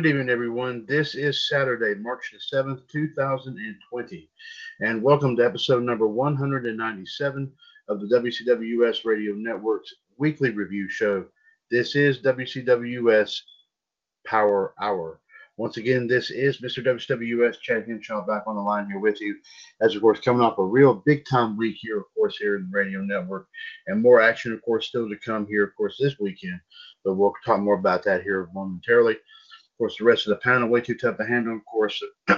Good evening, everyone. This is Saturday, March the 7th, 2020, and welcome to episode number 197 of the WCWS Radio Network's weekly review show. This is WCWS Power Hour. Once again, this is Mr. WCWS Chad Henshaw back on the line here with you. As of course, coming off a real big time week here, of course, here in the radio network, and more action, of course, still to come here, of course, this weekend. But we'll talk more about that here momentarily course, the rest of the panel way too tough to handle. Of course,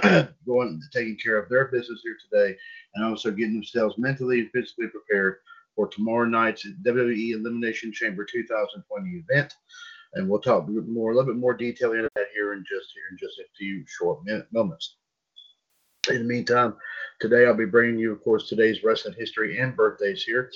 going taking care of their business here today, and also getting themselves mentally and physically prepared for tomorrow night's WWE Elimination Chamber 2020 event. And we'll talk more, a little bit more detail into that here in just here in just a few short minute, moments. In the meantime, today I'll be bringing you, of course, today's wrestling history and birthdays here.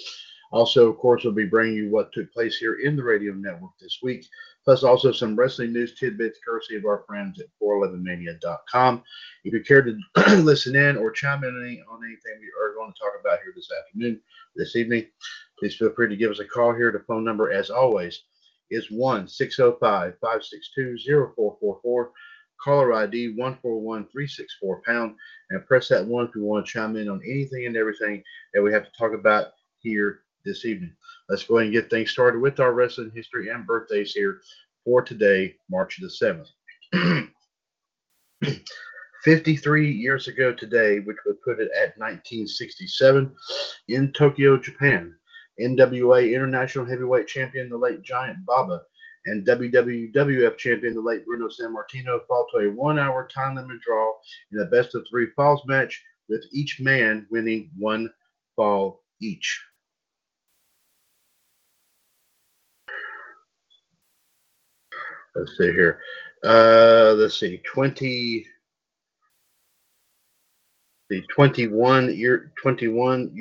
Also, of course, we'll be bringing you what took place here in the radio network this week, plus also some wrestling news tidbits courtesy of our friends at 411mania.com. If you care to listen in or chime in on anything we are going to talk about here this afternoon, this evening, please feel free to give us a call here. The phone number, as always, is 1 605 562 0444. Caller ID 141364 pound and press that one if you want to chime in on anything and everything that we have to talk about here this evening. Let's go ahead and get things started with our wrestling history and birthdays here for today, March the 7th. 53 years ago today, which would put it at 1967, in Tokyo, Japan, NWA International Heavyweight Champion, the late Giant Baba, and WWF Champion, the late Bruno Sammartino, fought to a one hour time limit draw in a best of three falls match, with each man winning one fall each. Let's see here. Uh, let's see, 20, the 21 year, 21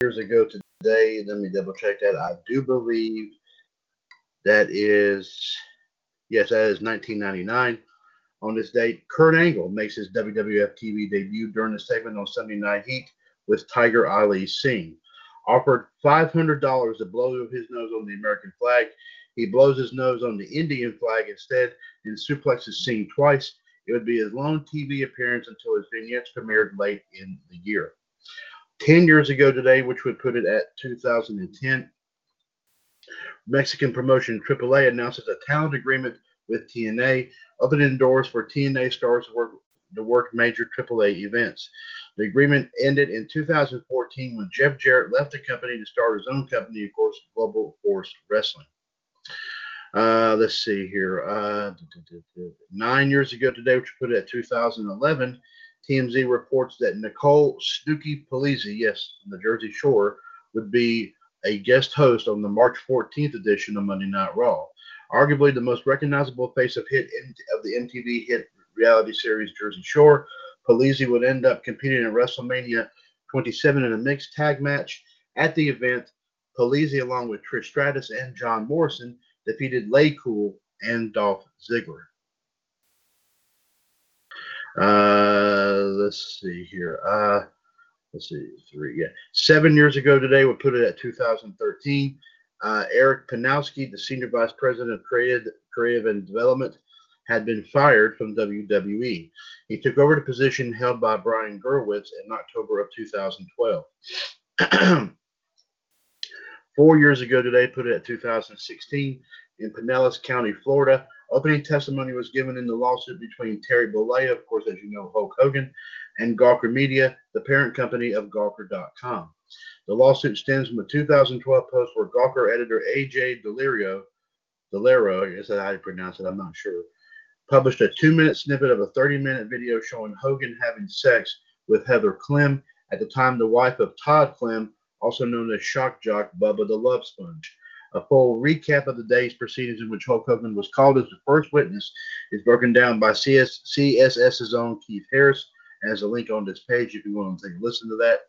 years ago today. Let me double check that. I do believe that is, yes, that is 1999. On this date, Kurt Angle makes his WWF TV debut during a segment on Sunday Night Heat with Tiger Ali Singh. Offered $500 to blow his nose on the American flag, he blows his nose on the Indian flag instead and suplexes Singh twice. It would be his lone TV appearance until his vignettes premiered late in the year. 10 years ago today, which would put it at 2010, Mexican promotion AAA announces a talent agreement with TNA, opening doors for TNA stars to work, to work major AAA events. The agreement ended in 2014 when Jeff Jarrett left the company to start his own company, of course, Global Force Wrestling. Uh, let's see here. Uh, nine years ago today, which put it at 2011, TMZ reports that Nicole Snooki Polizzi, yes, the Jersey Shore, would be a guest host on the March 14th edition of Monday Night Raw. Arguably the most recognizable face of hit of the MTV hit reality series Jersey Shore, Polizzi would end up competing in WrestleMania 27 in a mixed tag match. At the event, Polizzi, along with Trish Stratus and John Morrison, defeated LayCool and Dolph Ziggler. Uh, let's see here. Uh, let's see, three, yeah, seven years ago today, we put it at 2013. Uh, Eric Panowski, the senior vice president of creative, creative and development, had been fired from WWE. He took over the position held by Brian Gewirtz in October of 2012. Four years ago today, put it at 2016 in Pinellas County, Florida. Opening testimony was given in the lawsuit between Terry Bollea, of course, as you know, Hulk Hogan, and Gawker Media, the parent company of Gawker.com. The lawsuit stems from a 2012 post where Gawker editor AJ Delirio, Delero, is that's how you pronounce it, I'm not sure, published a two minute snippet of a 30 minute video showing Hogan having sex with Heather Clem, at the time the wife of Todd Clem, also known as Shock Jock Bubba the Love Sponge. A full recap of the day's proceedings in which Hulk Hogan was called as the first witness is broken down by CS, CSS's own Keith Harris, has a link on this page if you want to take a listen to that.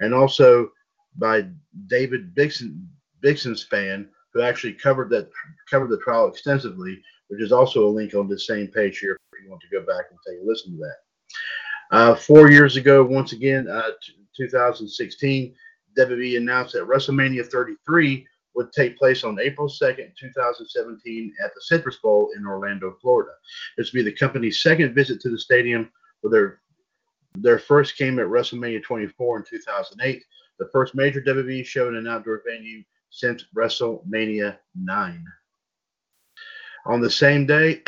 And also by David Bixen, Bixenspan, who actually covered that covered the trial extensively, which is also a link on this same page here if you want to go back and take a listen to that. Uh, four years ago, once again, uh, 2016, WWE announced that WrestleMania 33 would take place on April 2nd, 2017, at the Citrus Bowl in Orlando, Florida. This would be the company's second visit to the stadium, where their their first came at WrestleMania 24 in 2008, the first major WWE show in an outdoor venue since WrestleMania 9. On the same day,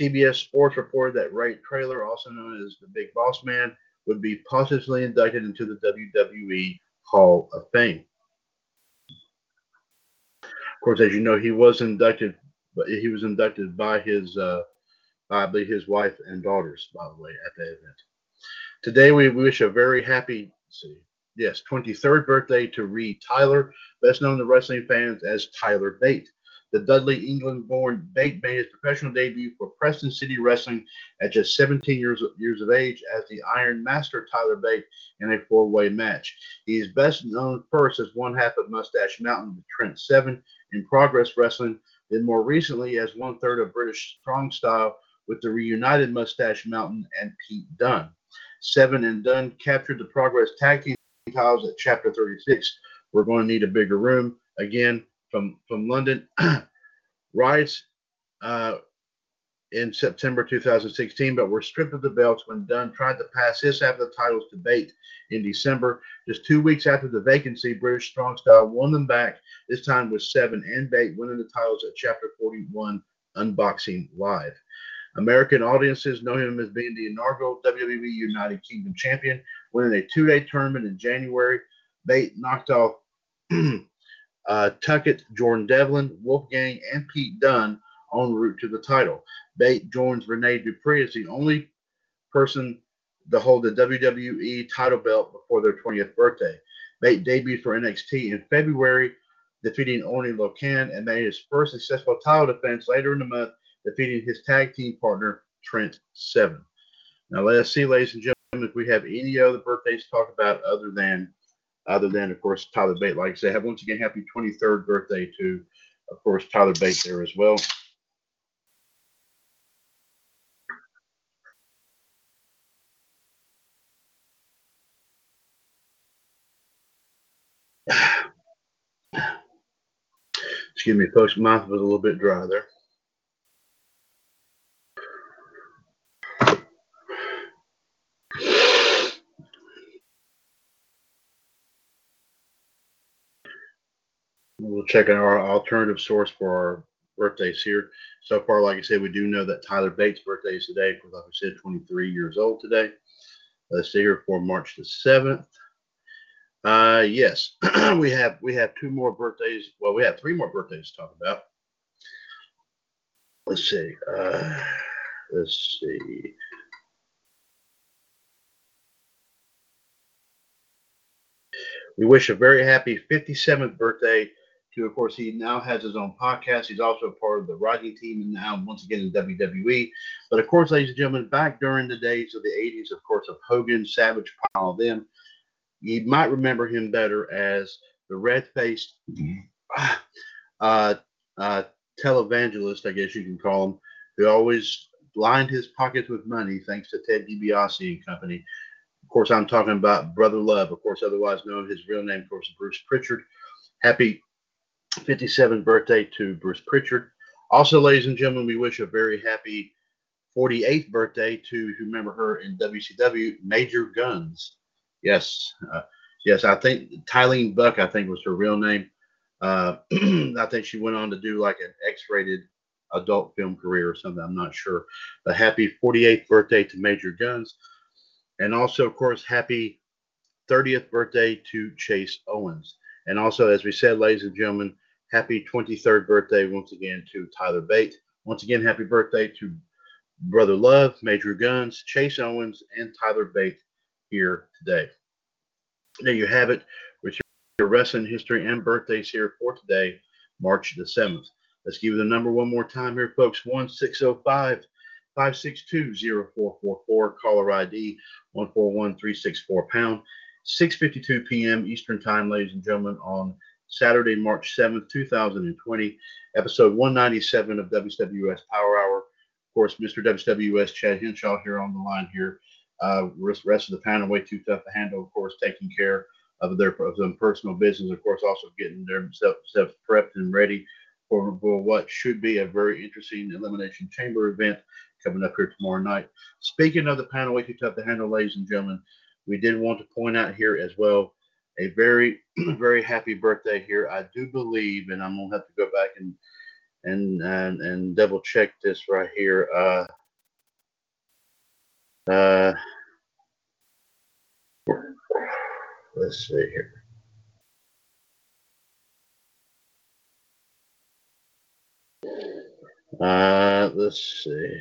CBS Sports reported that Ray Traylor, also known as the Big Boss Man, would be positively inducted into the WWE Hall of Fame. Of course, as you know, he was inducted, but he was inducted by his, uh, I believe, his wife and daughters, by the way, at that event. Today, we wish a very happy, see, yes, 23rd birthday to Reed Tyler, best known to wrestling fans as Tyler Bate. The Dudley, England born Bate made his professional debut for Preston City Wrestling at just 17 years, years of age as the Iron Master Tyler Bate in a four way match. He is best known first as one half of Mustache Mountain with Trent Seven in Progress Wrestling, then more recently as one third of British Strong Style with the reunited Mustache Mountain and Pete Dunne. Seven and Dunne captured the Progress Tag Team titles at Chapter 36. We're going to need a bigger room. Again, from from London. Riots uh, in September 2016, but were stripped of the belts when Dunne tried to pass his half of the titles debate in December. Just two weeks after the vacancy, British Strong Style won them back, this time with Seven and Bate winning the titles at Chapter 41 Unboxing Live. American audiences know him as being the inaugural WWE United Kingdom champion, winning a two day tournament in January. Bate knocked off uh, Tucker, Jordan Devlin, Wolfgang, and Pete Dunne en route to the title. Bate joins Rene Dupree as the only person to hold the WWE title belt before their 20th birthday. Bate debuted for NXT in February, defeating Oney Lorcan, and made his first successful title defense later in the month, defeating his tag team partner, Trent Seven. Now, let us see, ladies and gentlemen, if we have any other birthdays to talk about other than other than, of course, Tyler Bate. Like I said, have once again, happy 23rd birthday to, of course, Tyler Bate there as well. Excuse me, folks, mouth was a little bit dry there. We'll our alternative source for our birthdays here. So far, like I said, we do know that Tyler Bates' birthday is today. Because like I said, 23 years old today. Let's see here for March the 7th. Uh, yes, we have we have two more birthdays. Well, we have three more birthdays to talk about. Let's see. Uh, let's see. We wish a very happy 57th birthday to, of course, he now has his own podcast. He's also a part of the writing team and now once again in WWE. But of course, ladies and gentlemen, back during the days of the 80s, of course, of Hogan, Savage, all of them, you might remember him better as the red-faced uh, uh, televangelist, I guess you can call him, who always lined his pockets with money thanks to Ted DiBiase and company. Of course, I'm talking about Brother Love, of course, otherwise known his real name, of course, Bruce Pritchard. Happy 57th birthday to Bruce Pritchard. Also, ladies and gentlemen, we wish a very happy 48th birthday to, who remember her in WCW, Major Guns. Yes, uh, Yes, I think Tylene Buck, I think was her real name. Uh, I think she went on to do like an X-rated adult film career or something. I'm not sure. But happy 48th birthday to Major Guns, and also, of course, happy 30th birthday to Chase Owens. And also, as we said, ladies and gentlemen, happy 23rd birthday once again to Tyler Bate. Once again, happy birthday to Brother Love, Major Guns, Chase Owens, and Tyler Bate here today. There you have it with your wrestling history and birthdays here for today, March the 7th. Let's give you the number one more time here, folks 1605 562 0444, caller ID 141364 pound. 6:52 p.m. Eastern Time, ladies and gentlemen, on Saturday, March 7th, 2020, episode 197 of WWS Power Hour. Of course, Mr. WWS Chad Henshaw here on the line here. Uh, rest, rest of the panel way too tough to handle, of course, taking care of their of their personal business, of course, also getting themselves prepped and ready for, for what should be a very interesting elimination chamber event coming up here tomorrow night. Speaking of the panel way too tough to handle, ladies and gentlemen, we did want to point out here as well a very, very happy birthday here. I do believe, and I'm gonna have to go back and and and, and double check this right here. Uh, uh, let's see here. Uh, let's see.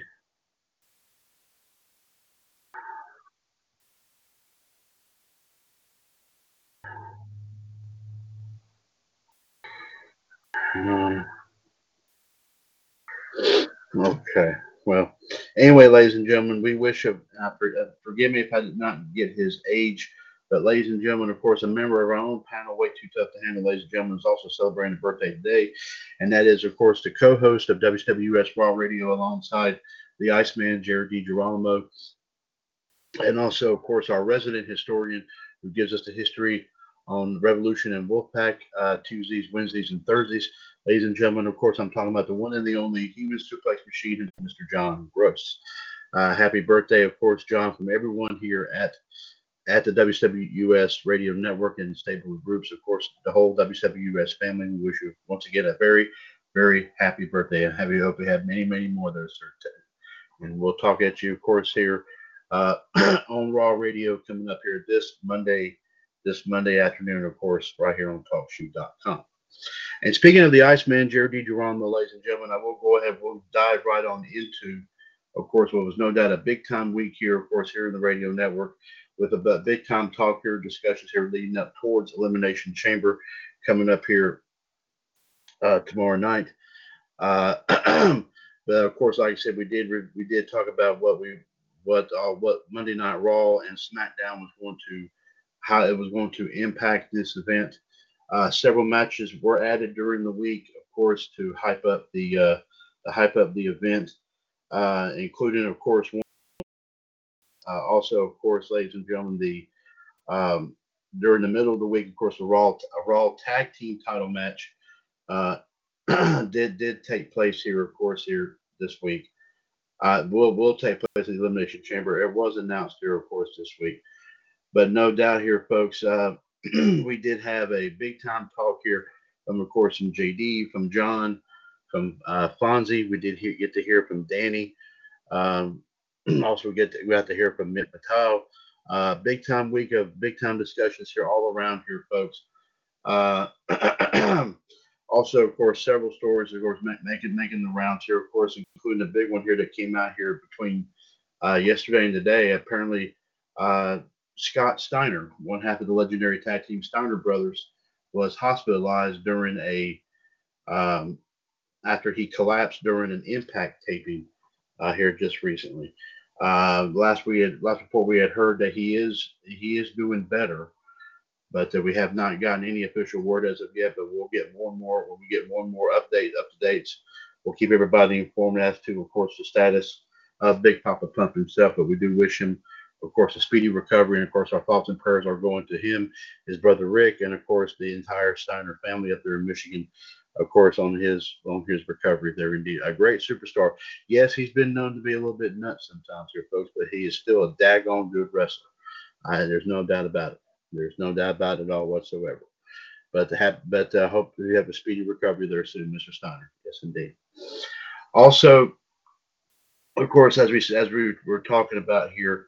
Um, okay. Well, anyway, ladies and gentlemen, we wish him, uh, for, uh, forgive me if I did not get his age, but ladies and gentlemen, of course, a member of our own panel, Way Too Tough to Handle, ladies and gentlemen, is also celebrating a birthday today. And that is, of course, the co host of WWS Raw Radio alongside the Iceman, Jared DiGirolamo. And also, of course, our resident historian who gives us the history on Revolution and Wolfpack uh, Tuesdays, Wednesdays, and Thursdays. Ladies and gentlemen, of course, I'm talking about the one and the only human suplex machine, Mr. John Gross. Uh, happy birthday, of course, John, from everyone here at at the WWS Radio Network and stable groups. Of course, the whole WWS family. We wish you once again a very, very happy birthday and happy hope we have many, many more of those. And we'll talk at you, of course, here uh, on Raw Radio coming up here this Monday, this Monday afternoon, of course, right here on TalkShoe.com. And speaking of the Iceman, Jared DiGirolamo, ladies and gentlemen, I will go ahead. We'll dive right on into, of course, what was no doubt a big time week here, of course, here in the radio network with a big time talk here, discussions here leading up towards Elimination Chamber coming up here uh, tomorrow night. Uh, but of course, like I said, we did we did talk about what we what uh, what Monday Night Raw and SmackDown was going to how it was going to impact this event. Uh, several matches were added during the week, of course, to hype up the uh, hype up the event, uh, including, of course, one. Uh, also, of course, ladies and gentlemen, the um, during the middle of the week, of course, a Raw a Raw Tag Team Title match uh, did did take place here, of course, here this week. Uh, will will take place in the Elimination Chamber. It was announced here, of course, this week. But no doubt here, folks, uh, we did have a big time talk here from, of course, from JD, from John, from uh, Fonzie. We did hear, get to hear from Danny. Um, also, we get to, we got to hear from Mitt Mattel. Uh, big time week of big time discussions here all around here, folks. Uh, also, of course, several stories, of course, making making the rounds here, of course, including the big one here that came out here between uh, yesterday and today. Apparently, uh, Scott Steiner, one half of the legendary tag team Steiner brothers, was hospitalized during a um, after he collapsed during an impact taping uh, here just recently. Uh, last we had last report we had heard that he is he is doing better, but uh, we have not gotten any official word as of yet. But we'll get more and more when we get more and more updates up to dates. We'll keep everybody informed as to, of course, the status of Big Papa Pump himself. But we do wish him of course, a speedy recovery. And of course, our thoughts and prayers are going to him, his brother Rick, and of course, the entire Steiner family up there in Michigan. Of course, on his on his recovery there, indeed, a great superstar. Yes, he's been known to be a little bit nuts sometimes here, folks, but he is still a daggone good wrestler. there's no doubt about it. There's no doubt about it at all whatsoever. But to have, but uh, hope you have a speedy recovery there soon, Mr. Steiner. Yes, indeed. Also, of course, as we as we were talking about here,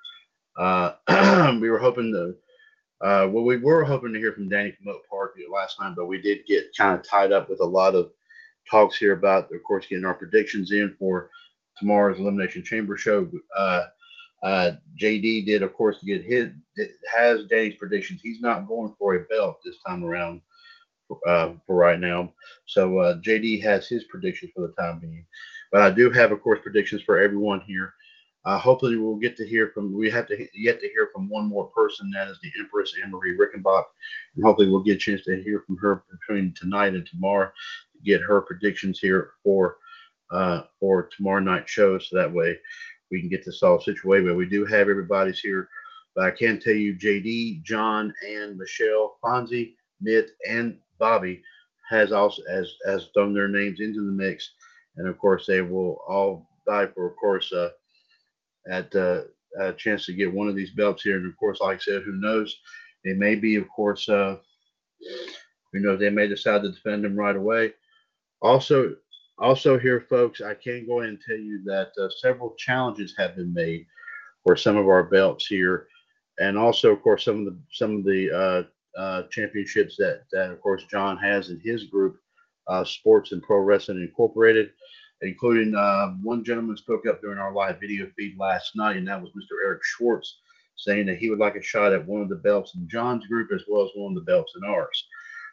we were hoping to. Uh, well, we were hoping to hear from Danny from Oak Park last time, but we did get kind of tied up with a lot of talks here about, of course, getting our predictions in for tomorrow's Elimination Chamber show. Uh, uh, JD did, of course, get his has Danny's predictions. He's not going for a belt this time around uh, for right now. So uh, JD has his predictions for the time being. But I do have, of course, predictions for everyone here. Uh, hopefully, we'll get to hear from. We have to yet to hear from one more person. That is the Empress Anne Marie Rickenbach, and hopefully, we'll get a chance to hear from her between tonight and tomorrow to get her predictions here for uh, for tomorrow night show. So that way, we can get this all situated. But we do have everybody's here. But I can tell you, JD, John, and Michelle, Fonzie, Mitt, and Bobby has also has has thrown their names into the mix, and of course they will all die for, of course, uh, at uh, a chance to get one of these belts here. And of course, like I said, who knows? They may be, of course, uh, you know, they may decide to defend them right away. Also, also here, folks, I can go ahead and tell you that uh, several challenges have been made for some of our belts here, and also, of course, some of the some of the uh, uh, championships that that of course John has in his group, uh, Sports and Pro Wrestling Incorporated, including uh, one gentleman spoke up during our live video feed last night, and that was Mr. Eric Schwartz, saying that he would like a shot at one of the belts in John's group as well as one of the belts in ours.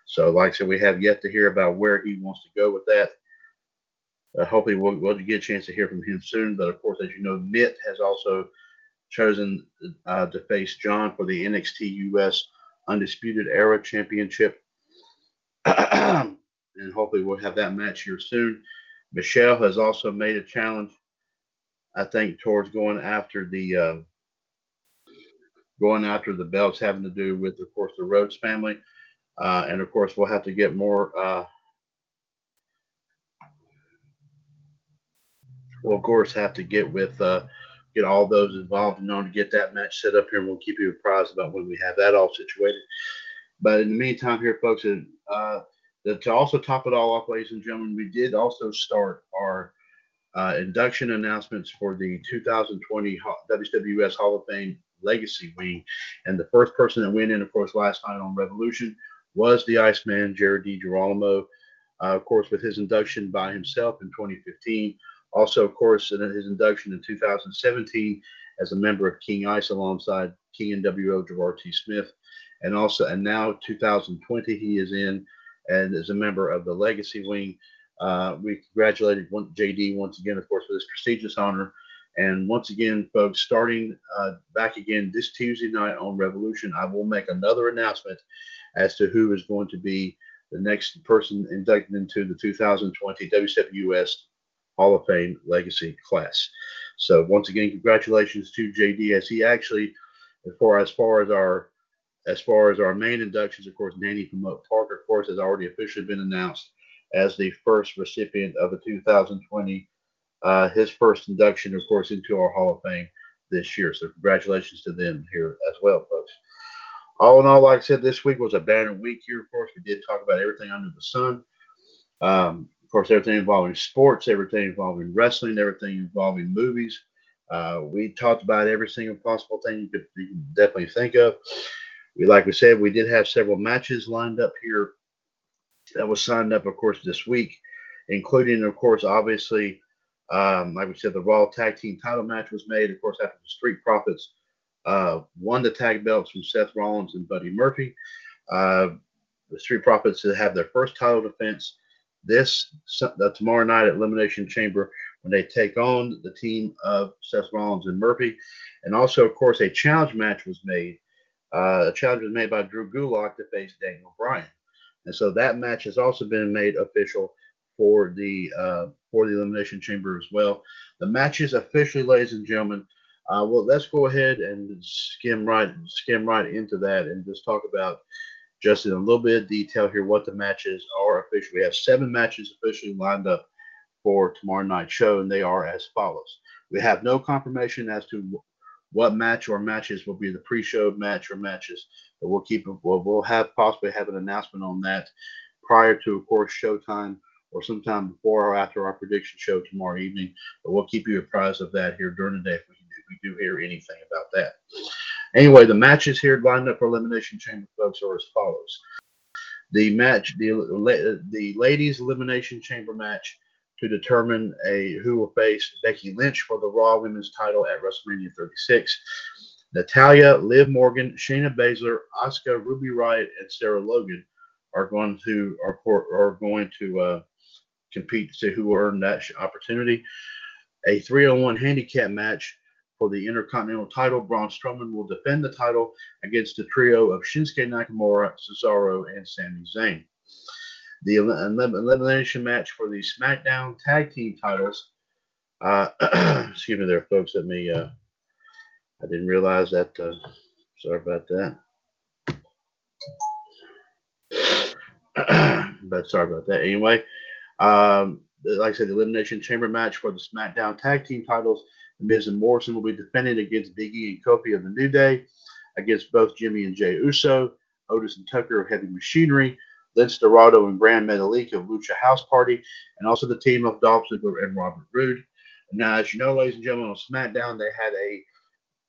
So, like I said, we have yet to hear about where he wants to go with that. Uh, hopefully, we'll, we'll, get a chance to hear from him soon. But of course, as you know, Mitt has also chosen uh, to face John for the NXT US Undisputed Era Championship. and hopefully, we'll have that match here soon. Michelle has also made a challenge, I think, towards going after the uh, going after the belts having to do with, of course, the Rhodes family. Uh, and of course, we'll have to get more uh, we'll of course have to get with uh, get all those involved in order to get that match set up here, and we'll keep you apprised about when we have that all situated. But in the meantime, here, folks, uh, to also top it all off, ladies and gentlemen, we did also start our uh, induction announcements for the 2020 WWS Hall of Fame Legacy Wing, and the first person that went in, of course, last night on Revolution was the Iceman, Jared DiGirolamo. Uh, of course, with his induction by himself in 2015 also, of course, in his induction in 2017 as a member of King Ice alongside King NWO Gerard T. Smith. And also, and now 2020, he is in and is a member of the Legacy Wing. Uh, we congratulated JD once again, of course, for this prestigious honor. And once again, folks, starting uh, back again this Tuesday night on Revolution, I will make another announcement as to who is going to be the next person inducted into the 2020 WWS Hall of Fame legacy class. So once again, congratulations to JD as he actually, as far as far as our as far as our main inductions, of course, Danny from Oak Park, of course, has already officially been announced as the first recipient of the 2020, uh, his first induction, of course, into our Hall of Fame this year. So congratulations to them here as well, folks. All in all, like I said, this week was a banner week here. Of course, we did talk about everything under the sun. Um, of course, everything involving sports, everything involving wrestling, everything involving movies. Uh, we talked about every single possible thing you could, you could definitely think of. We, like we said, we did have several matches lined up here that was signed up, of course, this week, including, of course, obviously, um, like we said, the Raw Tag Team title match was made, of course, after the Street Profits uh, won the tag belts from Seth Rollins and Buddy Murphy. Uh, the Street Profits have their first title defense this uh, tomorrow night at Elimination Chamber when they take on the team of Seth Rollins and Murphy. And also, of course, a challenge match was made. Uh, a challenge was made by Drew Gulak to face Daniel Bryan. And so that match has also been made official for the uh, for the Elimination Chamber as well. The match is officially, ladies and gentlemen. Uh, well, let's go ahead and skim right skim right into that and just talk about just in a little bit of detail here what the matches are officially. We have seven matches officially lined up for tomorrow night's show, and they are as follows. We have no confirmation as to what match or matches will be the pre-show match or matches. But we'll keep we'll, we'll have possibly have an announcement on that prior to, of course, showtime or sometime before or after our prediction show tomorrow evening. But we'll keep you apprised of that here during the day if we, if we do hear anything about that. Anyway, the matches here lined up for Elimination Chamber, folks, are as follows. The match, the, the ladies' Elimination Chamber match to determine a who will face Becky Lynch for the Raw Women's title at WrestleMania 36. Natalya, Liv Morgan, Shayna Baszler, Asuka, Ruby Riott, and Sarah Logan are going to are, are going to uh, compete to see who will earn that opportunity. A three-on-one handicap match for the Intercontinental title. Braun Strowman will defend the title against the trio of Shinsuke Nakamura, Cesaro, and Sami Zayn. The elimination match for the SmackDown Tag Team titles. Uh, excuse me, there, folks. Let me. Uh, I didn't realize that. Uh, sorry about that. but sorry about that. Anyway, um, like I said, the Elimination Chamber match for the SmackDown Tag Team titles. Miz and Morrison will be defending against Biggie and Kofi of the New Day, against both Jimmy and Jay Uso, Otis and Tucker of Heavy Machinery, Lince Dorado and Grand Metalik of Lucha House Party, and also the team of Dolph Ziggler and Robert Roode. Now, as you know, ladies and gentlemen, on SmackDown, they had a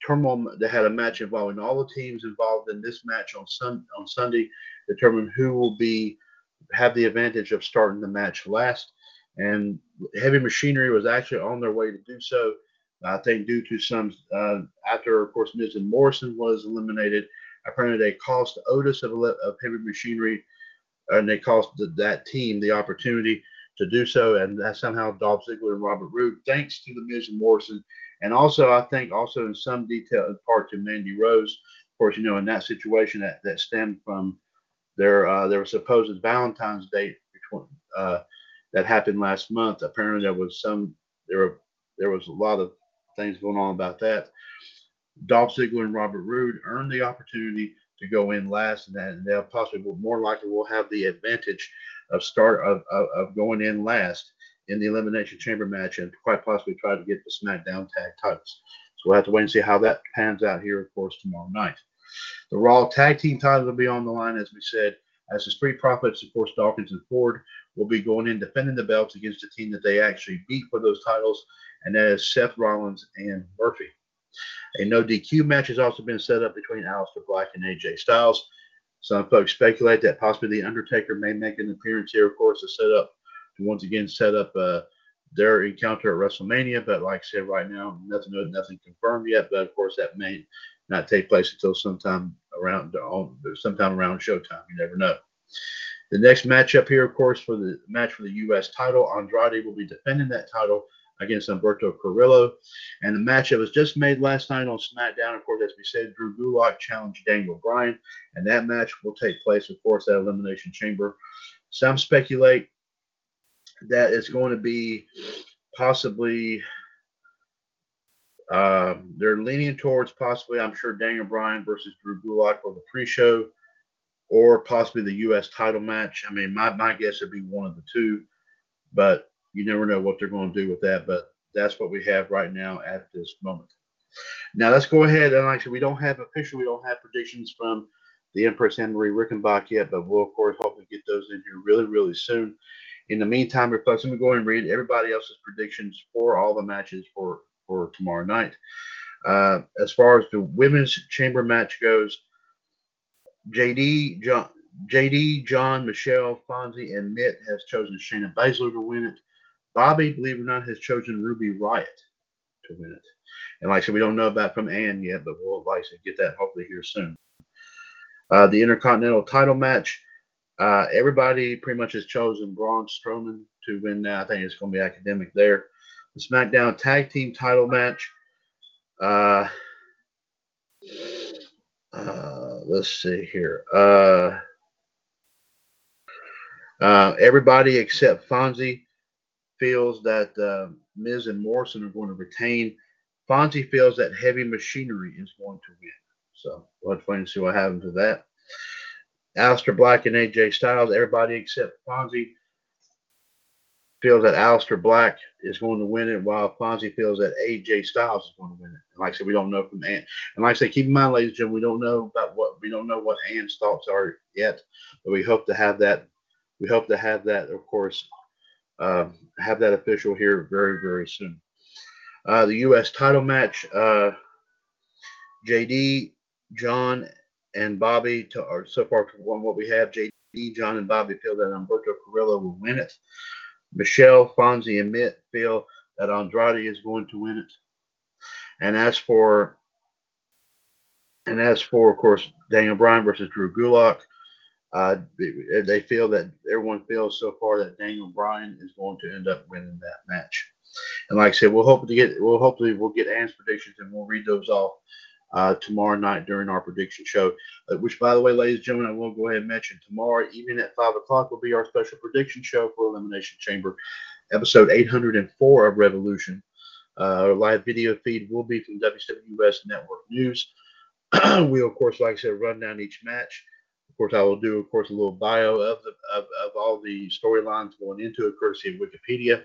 turmoil. They had a match involving all the teams involved in this match on Sun on Sunday, determine who will be have the advantage of starting the match last. And Heavy Machinery was actually on their way to do so. I think due to some uh, after, of course, Miz and Morrison was eliminated. Apparently, they cost Otis of, of Heavy Machinery, and they cost that team the opportunity to do so. And that somehow Dolph Ziggler and Robert Roode, thanks to the Miz and Morrison, and also I think also in some detail in part to Mandy Rose. Of course, you know in that situation that that stemmed from their uh, was supposed Valentine's between uh, that happened last month. Apparently there was some there were there was a lot of things going on about that. Dolph Ziggler and Robert Roode earned the opportunity to go in last, and, that, and they'll possibly more likely will have the advantage of start of, of, of, going in last in the elimination chamber match, and quite possibly try to get the SmackDown tag titles. So we'll have to wait and see how that pans out here, of course, tomorrow night. The Raw tag team titles will be on the line, as we said, as the Street Profits, of course, Dawkins and Ford will be going in defending the belts against the team that they actually beat for those titles and that is Seth Rollins and Murphy. A no DQ match has also been set up between Aleister Black and AJ Styles. Some folks speculate that possibly the Undertaker may make an appearance here, of course, to set up to once again set up uh, their encounter at WrestleMania. But like I said, right now, nothing nothing confirmed yet. But of course, that may not take place until sometime around sometime around Showtime. You never know. The next matchup here, of course, for the match for the U.S. title, Andrade will be defending that title against Humberto Carrillo. And the match that was just made last night on SmackDown, of course, as we said, Drew Gulak challenged Daniel Bryan. And that match will take place, of course, at Elimination Chamber. Some speculate that it's going to be possibly. Uh, they're leaning towards possibly, I'm sure, Daniel Bryan versus Drew Gulak for the pre-show, or possibly the U.S. title match. I mean, my, my guess would be one of the two, but you never know what they're going to do with that, but that's what we have right now at this moment. Now let's go ahead and said, we don't have official, we don't have predictions from the Empress Anne Marie Rickenbach yet, but we'll of course hopefully get those in here really, really soon. In the meantime, folks, let me go and read everybody else's predictions for all the matches for for tomorrow night. Uh, as far as the women's chamber match goes, JD John, JD John Michelle Fonzie and Mitt has chosen Shayna Baszler to win it. Bobby, believe it or not, has chosen Ruby Riott to win it. And like I said, we don't know about from Ann yet, but we'll like to get that hopefully here soon. Uh, the Intercontinental title match, uh, everybody pretty much has chosen Braun Strowman to win now. I think it's going to be academic there. The SmackDown Tag Team title match, uh, uh let's see here. Uh, uh, everybody except Fonzie feels that uh, Miz and Morrison are going to retain. Fonzie feels that Heavy Machinery is going to win. So we'll have to wait and see what happens to that. Aleister Black and AJ Styles, everybody except Fonzie feels that Aleister Black is going to win it, while Fonzie feels that AJ Styles is going to win it. And like I said, we don't know from Ann. And like I said, keep in mind, ladies and gentlemen, we don't know about what we don't know what Ann's thoughts are yet, but we hope to have that. We hope to have that, of course, uh, have that official here very, very soon. Uh, the U.S. title match, uh, JD, John, and Bobby to, are so far from what we have. JD, John, and Bobby feel that Humberto Carrillo will win it. Michelle, Fonzie, and Mitt feel that Andrade is going to win it. And as for and as for, of course, Daniel Bryan versus Drew Gulak, uh, they feel that everyone feels so far that Daniel Bryan is going to end up winning that match. And like I said, we'll hope to get we'll hopefully we'll get Ann's predictions and we'll read those off uh, tomorrow night during our prediction show. Uh, which, by the way, ladies and gentlemen, I will go ahead and mention tomorrow evening at five o'clock will be our special prediction show for Elimination Chamber, episode 804 of Revolution. Uh, our live video feed will be from WWS Network News. we'll, of course, like I said, run down each match. Of course, I will do, of course, a little bio of the of, of all the storylines going into it, courtesy of Wikipedia.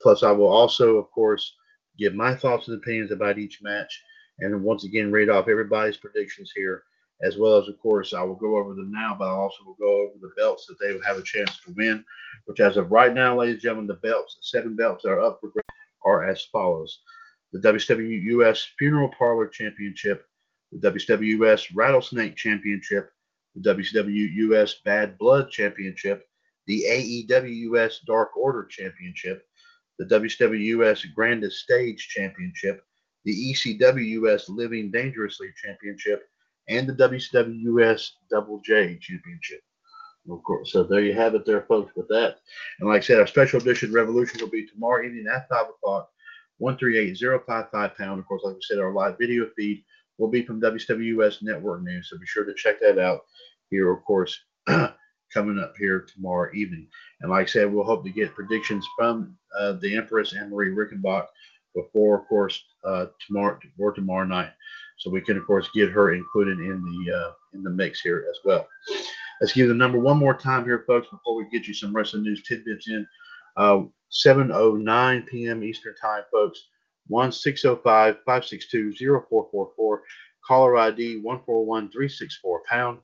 Plus, I will also, of course, give my thoughts and opinions about each match, and once again, read off everybody's predictions here, as well as, of course, I will go over them now, but I also will go over the belts that they will have a chance to win. Which, as of right now, ladies and gentlemen, the belts, the seven belts that are up for grabs, are as follows: the WWUS Funeral Parlor Championship, the WWS Rattlesnake Championship the WCW US Bad Blood Championship, the AEW US Dark Order Championship, the WCW US Grandest Stage Championship, the ECW US Living Dangerously Championship, and the WCW US Double J Championship. Of course, so there you have it, there, folks, with that. And like I said, our special edition Revolution will be tomorrow evening at 5 o'clock, 138055 pound. Of course, like I said, our live video feed will be from WWS Network News. So be sure to check that out here, of course, coming up here tomorrow evening. And like I said, we'll hope to get predictions from uh, the Empress Anne Marie Rickenbach before, of course, uh, tomorrow or tomorrow night, so we can, of course, get her included in the uh, in the mix here as well. Let's give the number one more time here, folks, before we get you some wrestling news tidbits in. Uh, 7:09 p.m. Eastern Time, folks. 1-605-562-0444. Caller ID 141364 pound.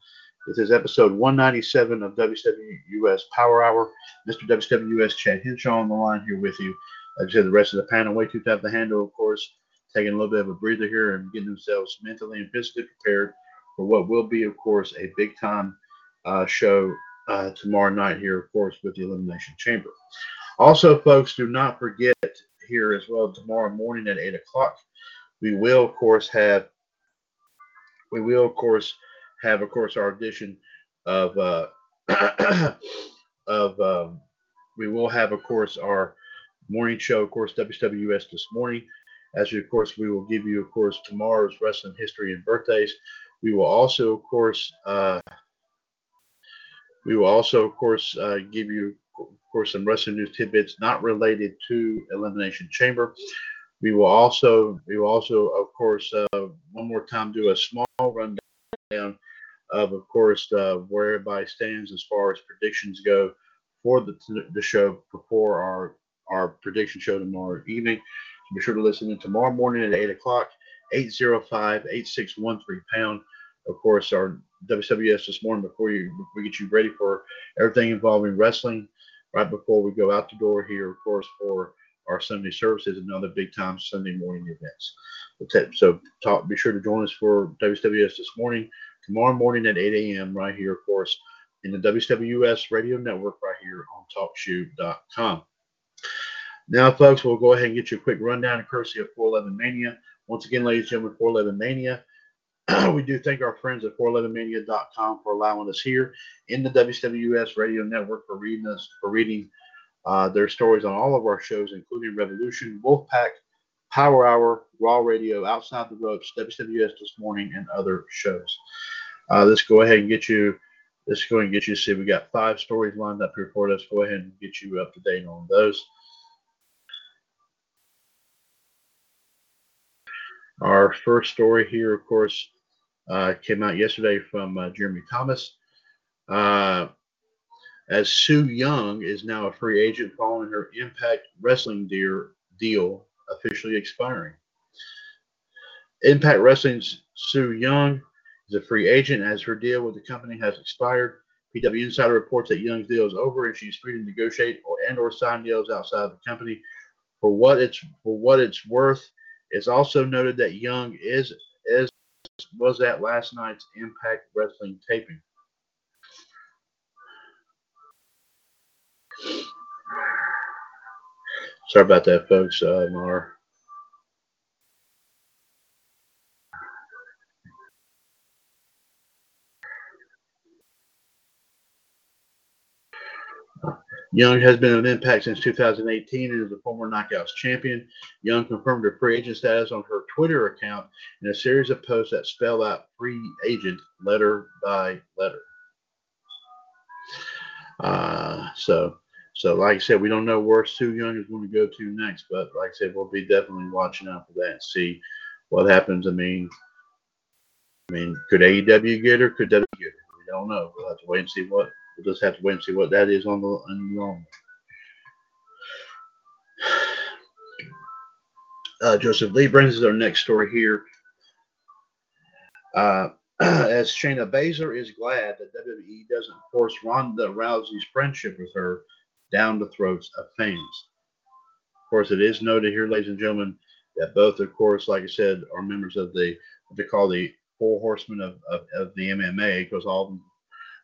This is episode 197 of WWS Power Hour. Mr. WWS Chad Henshaw on the line here with you. Like I said, the rest of the panel way too tough to handle, of course, taking a little bit of a breather here and getting themselves mentally and physically prepared for what will be, of course, a big time uh, show uh, tomorrow night here, of course, with the Elimination Chamber. Also, folks, do not forget here as well tomorrow morning at 8 o'clock. We will, of course, have we will, of course, have, of course, our edition of uh, of um, we will have, of course, our morning show, of course, WWS this morning. As we, of course, we will give you, of course, tomorrow's wrestling history and birthdays. We will also, of course, uh, we will also, of course, uh, give you of course, some wrestling news tidbits not related to Elimination Chamber. We will also, we will also, of course, uh, one more time do a small rundown of, of course, uh, where everybody stands as far as predictions go for the, the show before our our prediction show tomorrow evening. So be sure to listen in tomorrow morning at 8 o'clock, 805 8613 pound. Of course, our WWS this morning before you we get you ready for everything involving wrestling right before we go out the door here, of course, for our Sunday services and other big time Sunday morning events. So talk, be sure to join us for WWS this morning, tomorrow morning at 8 a.m. right here, of course, in the WWS radio network right here on TalkShoe.com. Now, folks, we'll go ahead and get you a quick rundown of courtesy of 411 Mania. Once again, ladies and gentlemen, 411 Mania we do thank our friends at 411mania.com for allowing us here in the WWS Radio Network for reading us for reading uh, their stories on all of our shows, including Revolution, Wolfpack, Power Hour, Raw Radio, Outside the Ropes, WWS This Morning, and other shows. Uh, let's go ahead and get you. Let's go and get you. To see, we got five stories lined up here for us. Go ahead and get you up to date on those. Our first story here, of course, uh, came out yesterday from uh, Jeremy Thomas. Uh, as Su Yung is now a free agent following her Impact Wrestling deal, deal officially expiring. Impact Wrestling's Su Yung is a free agent as her deal with the company has expired. PW Insider reports that Yung's deal is over and she's free to negotiate or and or sign deals outside of the company. For what it's for what it's worth, it's also noted that Yung is is was at last night's Impact Wrestling taping. Sorry about that, folks. Uh, Mar. Yung has been an impact since 2018 and is a former Knockouts champion. Yung confirmed her free agent status on her Twitter account in a series of posts that spell out free agent letter by letter. Uh, so, so like I said, we don't know where Su Yung is going to go to next, but like I said, we'll be definitely watching out for that and see what happens. I mean, I mean, could AEW get her? Could WWE get her? We don't know. We'll have to wait and see what We'll just have to wait and see what that is on the on the long. Uh, Joseph Lee brings us our next story here. Uh, as Shayna Baszler is glad that WWE doesn't force Ronda Rousey's friendship with her down the throats of fans. Of course, it is noted here, ladies and gentlemen, that both, of course, like I said, are members of the what they call the Four Horsemen of, of, of the MMA, because all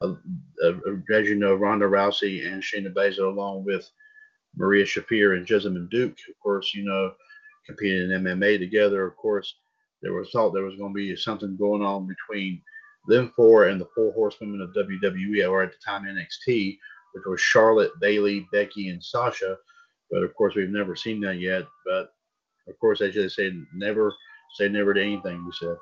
them uh, as you know, Ronda Rousey and Shayna Baszler, along with Marina Shafir and Jessamyn Duke, of course, you know, competing in MMA together. Of course, there was thought there was going to be something going on between them four and the four horsewomen of WWE, or at the time NXT, which was Charlotte, Bayley, Becky, and Sasha. But of course, we've never seen that yet. But of course, as they say, never say never to anything. We said.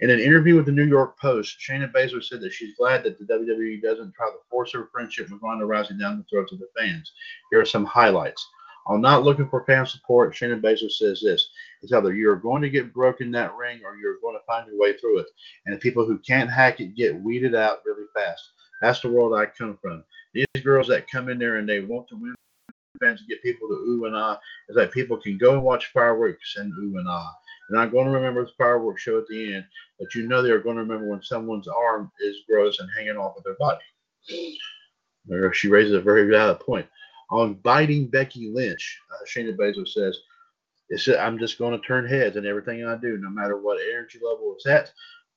In an interview with the New York Post, Shayna Baszler said that she's glad that the WWE doesn't try to force her friendship with Ronda Rousey down the throats of the fans. Here are some highlights. I'm not looking for fan support. Shayna Baszler says this. It's either you're going to get broken that ring or you're going to find your way through it. And the people who can't hack it get weeded out really fast. That's the world I come from. These girls that come in there and they want to win fans to get people to ooh and ah is that people can go and watch fireworks and ooh and ah. They're not going to remember the fireworks show at the end, but you know they're going to remember when someone's arm is gross and hanging off of their body. She raises a very valid point. On biting Becky Lynch, uh, Shayna Baszler says, it's, I'm just going to turn heads in everything I do, no matter what energy level it's at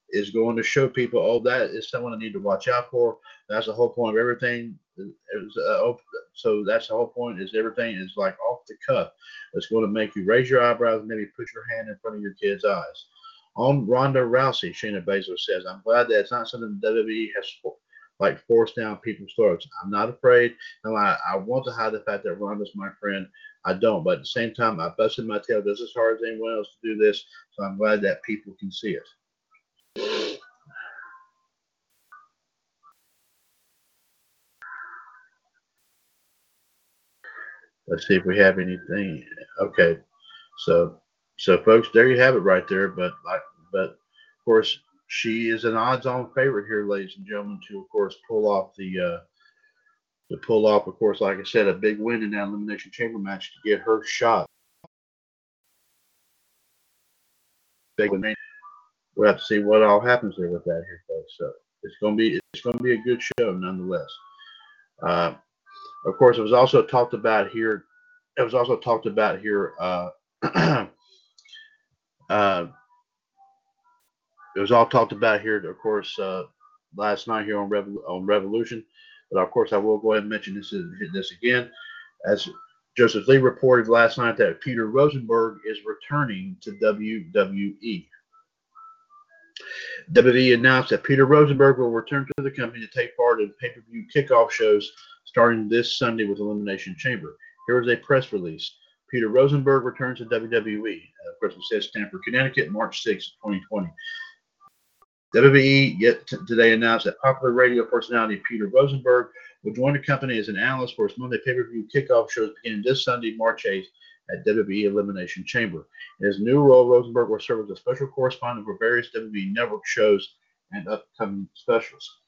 is going to show people, oh, that is someone I need to watch out for. That's the whole point of everything. Uh, so that's the whole point is everything is like off the cuff. It's going to make you raise your eyebrows and maybe put your hand in front of your kid's eyes. On Ronda Rousey, Shayna Baszler says, I'm glad that it's not something WWE has like forced down people's throats. I'm not afraid. No, I, I want to hide the fact that Ronda's my friend. I don't. But at the same time, I busted my tail just as hard as anyone else to do this. So I'm glad that people can see it. Let's see if we have anything. Okay, so so folks, there you have it right there. But but of course, she is an odds-on favorite here, ladies and gentlemen, to of course pull off the uh, to pull off, of course, like I said, a big win in that elimination chamber match to get her shot. Big win we'll have to see what all happens there with that here, folks. So it's going to be it's to be a good show nonetheless. Uh, of course, it was also talked about here. It was also talked about here. Uh, uh, it was all talked about here, of course, uh, last night here on, on Revolution. But of course, I will go ahead and mention this this again, as Joseph Lee reported last night that Peter Rosenberg is returning to WWE. WWE announced that Peter Rosenberg will return to the company to take part in pay per view kickoff shows starting this Sunday with Elimination Chamber. Here is a press release. Peter Rosenberg returns to WWE. Uh, of course, it says Stamford, Connecticut, March 6, 2020. WWE yet t- today announced that popular radio personality Peter Rosenberg will join the company as an analyst for its Monday pay-per-view kickoff shows beginning this Sunday, March 8th at WWE Elimination Chamber. In his new role, Rosenberg will serve as a special correspondent for various WWE Network shows and upcoming specials.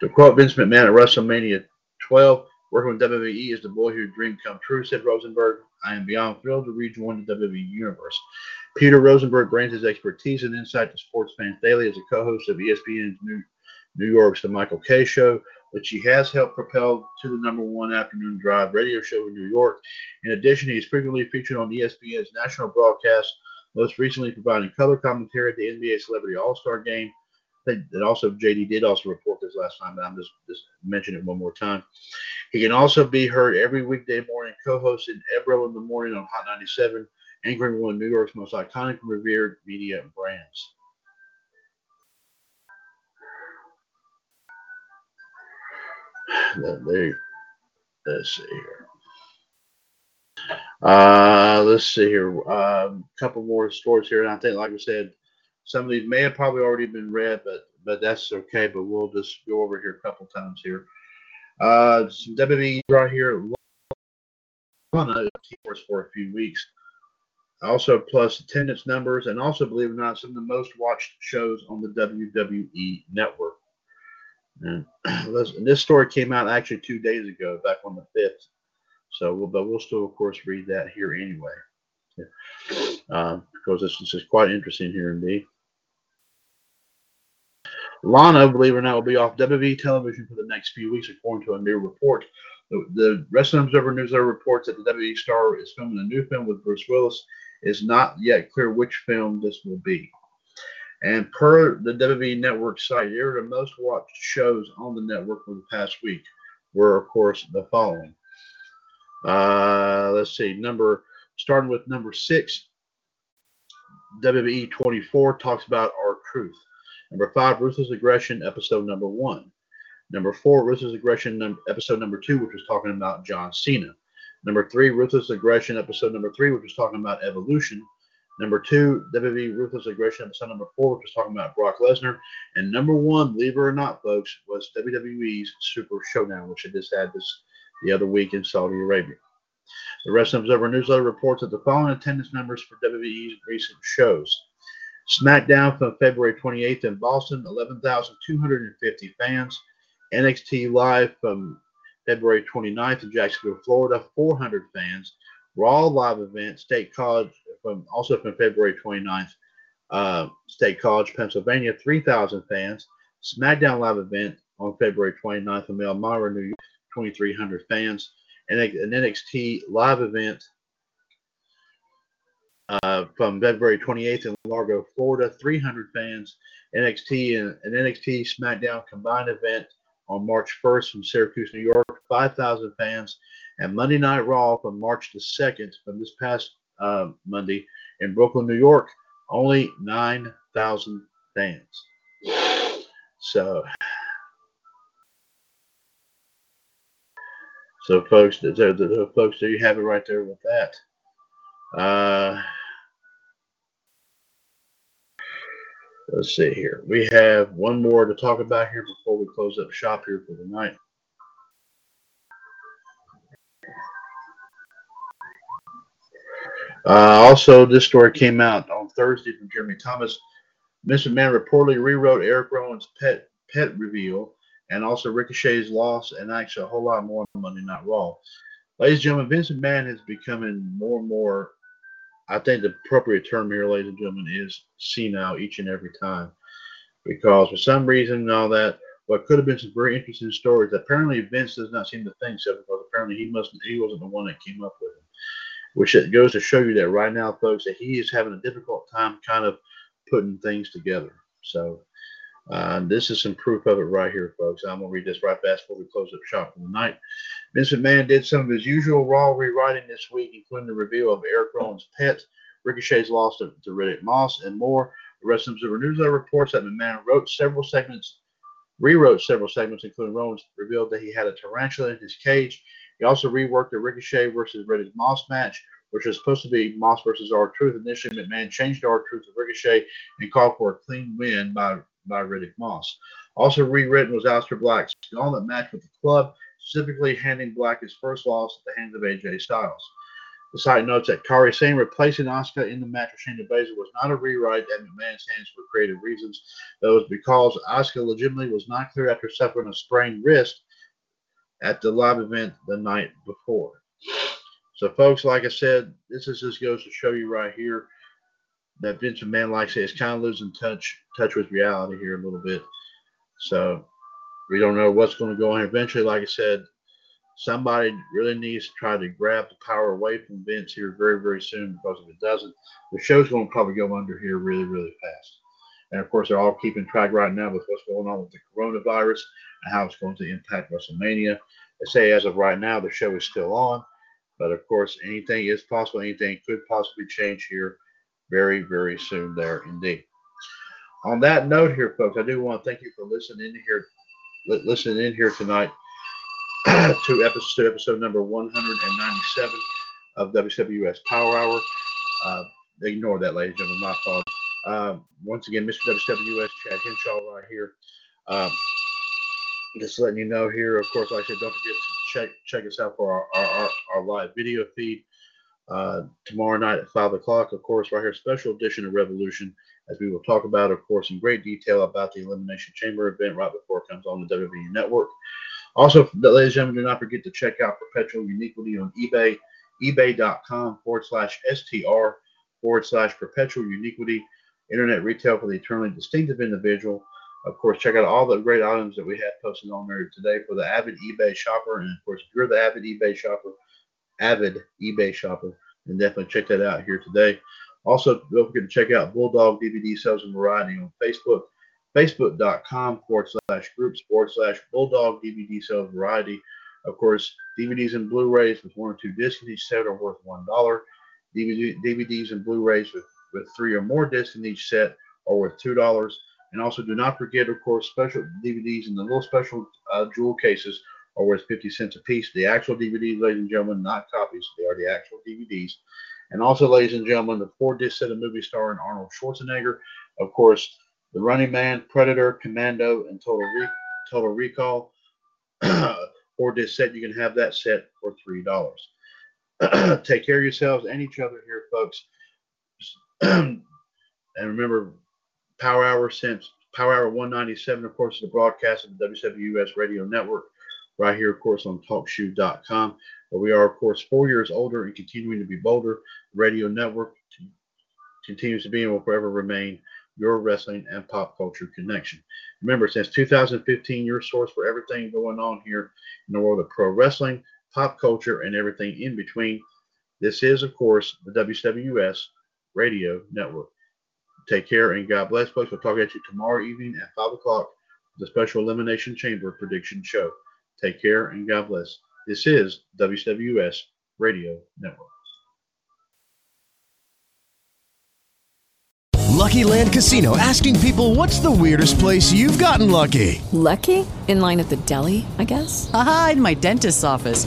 To quote Vince McMahon at WrestleMania 12. Working with WWE is the boyhood dream come true, said Rosenberg. I am beyond thrilled to rejoin the WWE universe. Peter Rosenberg brings his expertise and insight to Sports Fans Daily as a co-host of ESPN's New, New York's The Michael Kay Show, which he has helped propel to the number one afternoon drive radio show in New York. In addition, he is frequently featured on ESPN's national broadcast, most recently providing color commentary at the NBA Celebrity All-Star Game. That also JD did also report this last time, but I'm just just mentioning it one more time. He can also be heard every weekday morning, co-hosting Ebro in the morning on Hot 97 anchoring one of New York's most iconic and revered media brands. There, let's see here. Uh, let's see here. A um, couple more stories here, and I think, like I said, some of these may have probably already been read, but but that's okay. But we'll just go over here a couple times here. Uh, some WWE right here. Lana for a few weeks also plus attendance numbers, and also, believe it or not, some of the most watched shows on the WWE network. And this story came out actually two days ago, back on the 5th. So, we'll, but we'll still, of course, read that here anyway, uh, because this, this is quite interesting here indeed. Lana, believe it or not, will be off WWE television for the next few weeks, according to a new report. The, the Wrestling Observer Newsletter reports that the WWE star is filming a new film with Bruce Willis it's not yet clear which film this will be. And per the WWE Network site, here are the most watched shows on the network for the past week were, of course, the following. Uh, let's see, number starting with number six, WWE 24 talks about our truth. Number five, Ruthless Aggression, episode number one. Number four, Ruthless Aggression, episode number two, which was talking about John Cena. Number three, Ruthless Aggression, episode number three, which was talking about evolution. Number two, WWE Ruthless Aggression, episode number four, which was talking about Brock Lesnar. And number one, believe it or not, folks, was WWE's Super Showdown, which I just had this the other week in Saudi Arabia. The Wrestling Observer newsletter reports that the following attendance numbers for WWE's recent shows. SmackDown from February 28th in Boston, 11,250 fans. NXT Live from February 29th in Jacksonville, Florida, 400 fans. Raw live event, State College, from also from February 29th, uh, State College, Pennsylvania, 3,000 fans. SmackDown live event on February 29th in Elmira, New York, 2,300 fans. And an NXT live event uh, from February 28th in Largo, Florida, 300 fans. NXT and an NXT SmackDown combined event on March 1st from Syracuse, New York, 5,000 fans. And Monday Night Raw from March the 2nd, from this past uh, Monday in Brooklyn, New York, only 9,000 fans. So, so folks, the, the, the, folks, there you have it right there with that. Uh, let's see here. We have one more to talk about here before we close up shop here for the night. Uh, also, this story came out on Thursday from Jeremy Thomas. Mr. Man reportedly rewrote Eric Rowan's pet pet reveal and also Ricochet's loss and actually a whole lot more on Monday Night Raw. Ladies and gentlemen, Vince McMahon is becoming more and more I think the appropriate term here, ladies and gentlemen, is senile each and every time. Because for some reason and all that, what could have been some very interesting stories, apparently Vince does not seem to think so because apparently he must he wasn't the one that came up with it. Which it goes to show you that right now, folks, that he is having a difficult time kind of putting things together. So uh, this is some proof of it right here, folks. I'm gonna read this right fast before we close up shop for the night. Vince McMahon did some of his usual Raw rewriting this week, including the reveal of Eric Rowan's pet, Ricochet's loss to, to Riddick Moss, and more. The Wrestling Observer Newsletter reports that McMahon wrote several segments, rewrote several segments, including Rowan's revealed that he had a tarantula in his cage. He also reworked the Ricochet versus Riddick Moss match, which was supposed to be Moss versus R-Truth. Initially, McMahon changed R-Truth to Ricochet and called for a clean win by, by Riddick Moss. Also rewritten was Aleister Black's gauntlet match with the club specifically handing Black his first loss at the hands of AJ Styles. The site notes that Kairi Sane replacing Asuka in the match with Shayna Baszler was not a rewrite at McMahon's hands for creative reasons. That was because Asuka legitimately was not clear after suffering a sprained wrist at the live event the night before. So, folks, like I said, this is just goes to show you right here that Vince McMahon, like I say, is kind of losing touch touch with reality here a little bit. So we don't know what's going to go on. Eventually, like I said, somebody really needs to try to grab the power away from Vince here very, very soon because if it doesn't, the show's going to probably go under here really, really fast. And of course, they're all keeping track right now with what's going on with the coronavirus and how it's going to impact WrestleMania. They say as of right now, the show is still on, but of course, anything is possible. Anything could possibly change here very, very soon. There, indeed. On that note, here, folks, I do want to thank you for listening in here, listening in here tonight to episode episode number 197 of WWS Power Hour. Uh, ignore that, ladies and gentlemen. My fault. Uh, once again, Mr. WWS Chad Henshaw right here. Uh, just letting you know here, of course, like I said, don't forget to check check us out for our, our, our, our live video feed uh, tomorrow night at 5 o'clock. Of course, right here, special edition of Revolution, as we will talk about, of course, in great detail about the Elimination Chamber event right before it comes on the WWE Network. Also, ladies and gentlemen, do not forget to check out Perpetual Uniquity on eBay, ebay.com forward slash STR forward slash Perpetual Uniquity internet retail for the eternally distinctive individual. Of course, check out all the great items that we have posted on there today for the avid eBay shopper. And of course, if you're the avid eBay shopper, avid eBay shopper, then definitely check that out here today. Also, don't forget to check out Bulldog DVD Sales and Variety on Facebook, facebook.com forward slash groups forward slash Bulldog DVD Sales Variety. Of course, DVDs and Blu-rays with one or two discs each set are worth one dollar. DVD, DVDs and Blu-rays with with three or more discs in each set are worth two dollars. And also, do not forget, of course, special DVDs in the little special uh, jewel cases are worth 50 cents a piece. The actual DVDs, ladies and gentlemen, not copies. They are the actual DVDs. And also, ladies and gentlemen, the four disc set of movie starring Arnold Schwarzenegger. Of course, The Running Man, Predator, Commando, and Total, Re- Total Recall. four disc set, you can have that set for $3. Take care of yourselves and each other here, folks. and remember, Power Hour since Power Hour 197, of course, is a broadcast of the WWS Radio Network, right here, of course, on TalkShoe.com, where we are, of course, four years older and continuing to be bolder. The radio network continues to be and will forever remain your wrestling and pop culture connection. Remember, since 2015, your source for everything going on here in the world of pro wrestling, pop culture, and everything in between. This is, of course, the WWS Radio Network. Take care and God bless, folks. We'll talk at you tomorrow evening at 5 o'clock for the special Elimination Chamber prediction show. Take care and God bless. This is WWS Radio Network. Lucky Land Casino asking people what's the weirdest place you've gotten lucky? Lucky? In line at the deli, I guess? Aha, in my dentist's office.